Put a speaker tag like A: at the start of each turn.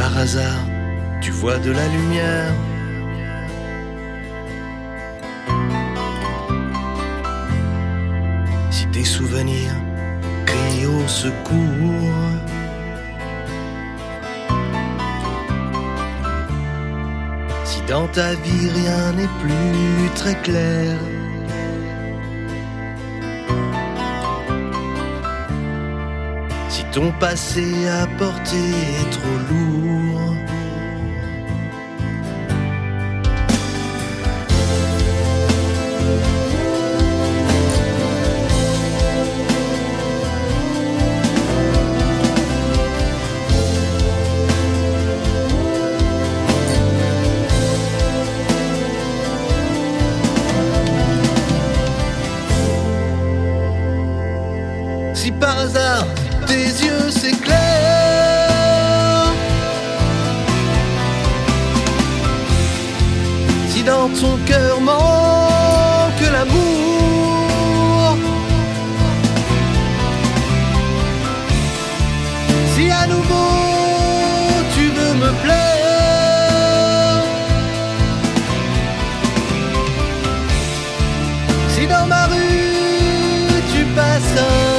A: par hasard tu vois de la lumière. Si tes souvenirs crient au secours. Si dans ta vie rien n'est plus très clair. Si ton passé à porter est trop lourd. Si par hasard tes yeux s'éclairent Si dans ton cœur manque l'amour Si à nouveau tu veux me plaire Si dans ma rue tu passes